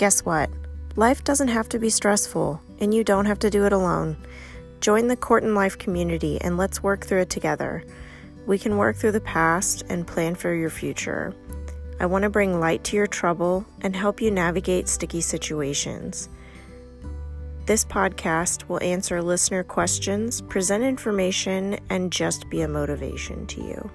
Guess what? Life doesn't have to be stressful, and you don't have to do it alone. Join the Court and Life community and let's work through it together. We can work through the past and plan for your future. I want to bring light to your trouble and help you navigate sticky situations. This podcast will answer listener questions, present information, and just be a motivation to you.